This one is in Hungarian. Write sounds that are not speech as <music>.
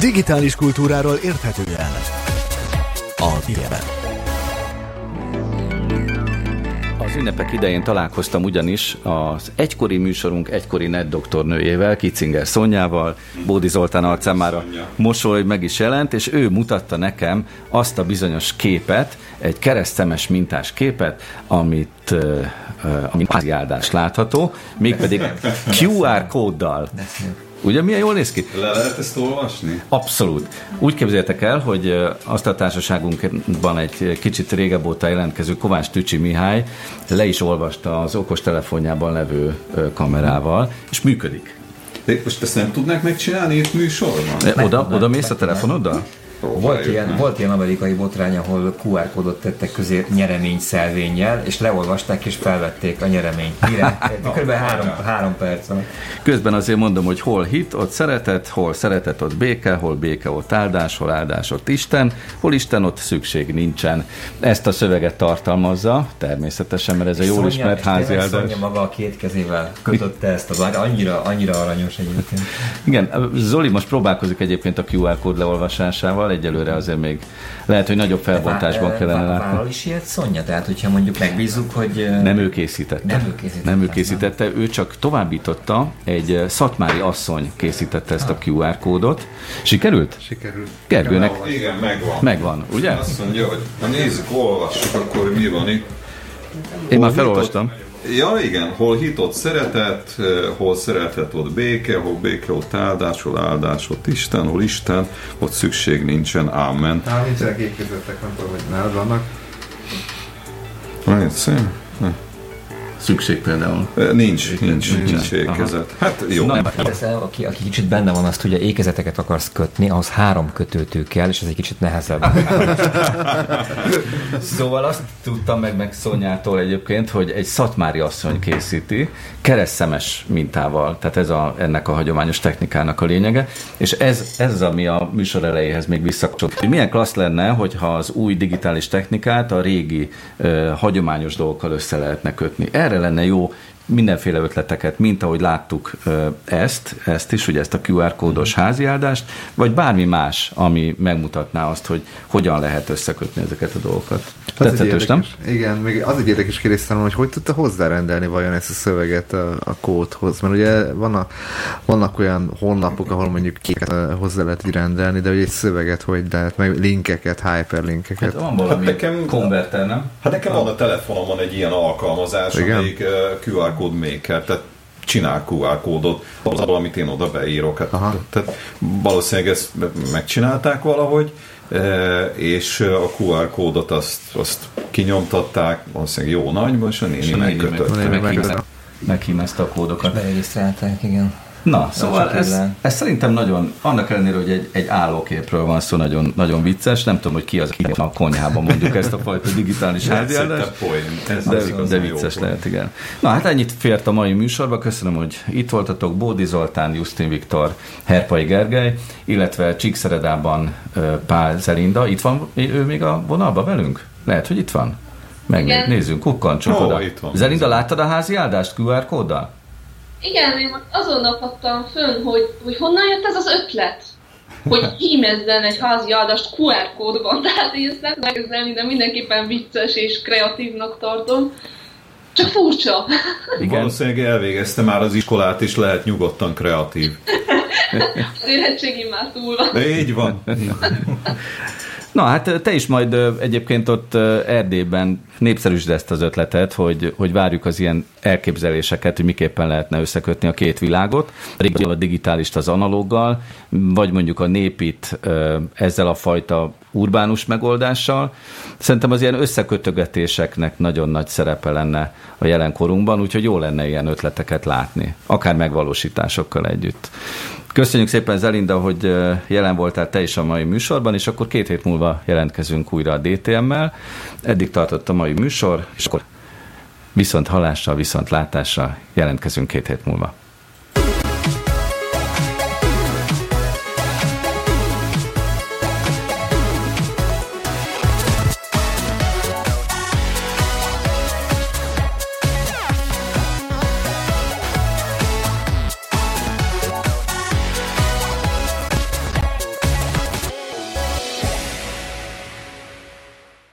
Digitális kultúráról érthetően a Direben. Az ünnepek idején találkoztam ugyanis az egykori műsorunk egykori net doktornőjével, Kicinger Szonyával, Bódi Zoltán arcán már a mosoly meg is jelent, és ő mutatta nekem azt a bizonyos képet, egy keresztemes mintás képet, amit, amit áldás látható, mégpedig QR kóddal. Ugye milyen jól néz ki? Le lehet ezt olvasni? Abszolút. Úgy képzeljétek el, hogy azt a társaságunkban egy kicsit régebb óta jelentkező Kovács Tücsi Mihály le is olvasta az okostelefonjában levő kamerával, és működik. De most ezt nem tudnák megcsinálni itt műsorban? Oda, oda mész a telefonoddal? Volt ilyen, volt ilyen amerikai botrány, ahol QR kódot tettek közé nyeremény szelvénnyel, és leolvasták és felvették a nyereményt. Mire? <laughs> Kb. három, három perc alatt. Közben azért mondom, hogy hol hit, ott szeretet, hol szeretet, ott béke, hol béke, ott áldás, hol áldás, ott Isten, hol Isten, ott szükség nincsen. Ezt a szöveget tartalmazza, természetesen, mert ez a jól ismert házi áldás. Szonya maga a két kezével kötötte ezt a annyira, annyira aranyos egyébként. Igen, Zoli most próbálkozik egyébként a QR kód leolvasásával, egyelőre azért még lehet, hogy nagyobb felbontásban kellene látni. Vállal is ilyet Szonya? Tehát, hogyha mondjuk megbízunk, hogy... Nem ő készítette. Nem ő készítette. Nem ő készítette, ő csak továbbította, egy szatmári asszony készítette ezt a QR kódot. Sikerült? Sikerült. Gergőnek Igen, megvan. megvan, ugye? Azt mondja, hogy na nézzük, olvassuk, akkor mi van itt. Én már felolvastam. Ja, igen, hol hitott szeretet, eh, hol szeretet, ott béke, hol béke, ott áldás, hol áldás, ott Isten, hol Isten, ott szükség nincsen, ámen. Hát nincsenek ékezettek, nem tudom, hogy nálad vannak. Nagyon szép. Szükség például. Nincs, nincs, nincs, nincs ékezet. Hát jó. Na, Ez, aki, aki kicsit benne van, azt ugye ékezeteket akarsz kötni, ahhoz három kötőtő kell, és ez egy kicsit nehezebb. <laughs> Szóval azt tudtam meg meg Szonyától egyébként, hogy egy szatmári asszony készíti, keresztemes mintával, tehát ez a, ennek a hagyományos technikának a lényege, és ez, ez az, ami a műsor elejéhez még visszakapcsolt. Hogy milyen klassz lenne, hogyha az új digitális technikát a régi ö, hagyományos dolgokkal össze lehetne kötni. Erre lenne jó mindenféle ötleteket, mint ahogy láttuk ezt, ezt is, ugye ezt a QR kódos háziáldást, vagy bármi más, ami megmutatná azt, hogy hogyan lehet összekötni ezeket a dolgokat. Tetszetős, nem? Igen, még az egy érdekes kérdés számomra, hogy hogy tudta hozzárendelni vajon ezt a szöveget a, a kódhoz, mert ugye vannak, vannak olyan honlapok, ahol mondjuk képet eh, hozzá lehet rendelni, de hogy egy szöveget hogy lehet, meg linkeket, hyperlinkeket. Hát van valami Hát nekem- konverter, nem? Hát nekem van a telefonomon egy ilyen alkalmazás, Igen? amelyik QR kód maker, tehát csinál QR kódot, az, amit én oda beírok. Hát, Aha. tehát valószínűleg ezt megcsinálták valahogy, eh, és a QR kódot azt, azt kinyomtatták, valószínűleg jó nagyban, és a néni megkötötte. meg- meg- meg- meg- Meghímezte a kódokat. Beregisztrálták, igen. Na, szóval ez, ez szerintem nagyon, annak ellenére, hogy egy, egy állóképről van szó, nagyon, nagyon vicces, nem tudom, hogy ki az, aki a konyhában mondjuk ezt a fajta digitális. Ez De, az de jó vicces poén. lehet, igen. Na hát ennyit fért a mai műsorba. Köszönöm, hogy itt voltatok. Bódi Zoltán, Justin Viktor, Herpai Gergely, illetve Csíkszeredában Pál Zelinda. Itt van ő még a vonalban velünk? Lehet, hogy itt van? Megnézzünk, kukkancsunk Ó, oda. itt van. Zelinda, láttad a házi áldást QR kóddal? Igen, én azon napottam fönn, hogy, hogy honnan jött ez az ötlet, hogy hímezzen egy házi áldást QR kódban, tehát én ezt nem elképzelni, de mindenképpen vicces és kreatívnak tartom. Csak furcsa. Igen. <laughs> Valószínűleg elvégezte már az iskolát, és lehet nyugodtan kreatív. <laughs> Az érettségim már túl van. De így van. <laughs> Na hát te is majd egyébként ott Erdélyben népszerűsd ezt az ötletet, hogy, hogy várjuk az ilyen elképzeléseket, hogy miképpen lehetne összekötni a két világot, a digitálist az analóggal, vagy mondjuk a népit ezzel a fajta urbánus megoldással. Szerintem az ilyen összekötögetéseknek nagyon nagy szerepe lenne a jelenkorunkban, úgyhogy jó lenne ilyen ötleteket látni, akár megvalósításokkal együtt. Köszönjük szépen Zelinda, hogy jelen voltál te is a mai műsorban, és akkor két hét múlva jelentkezünk újra a DTM-mel. Eddig tartott a mai műsor, és akkor viszont halással, viszont látással jelentkezünk két hét múlva.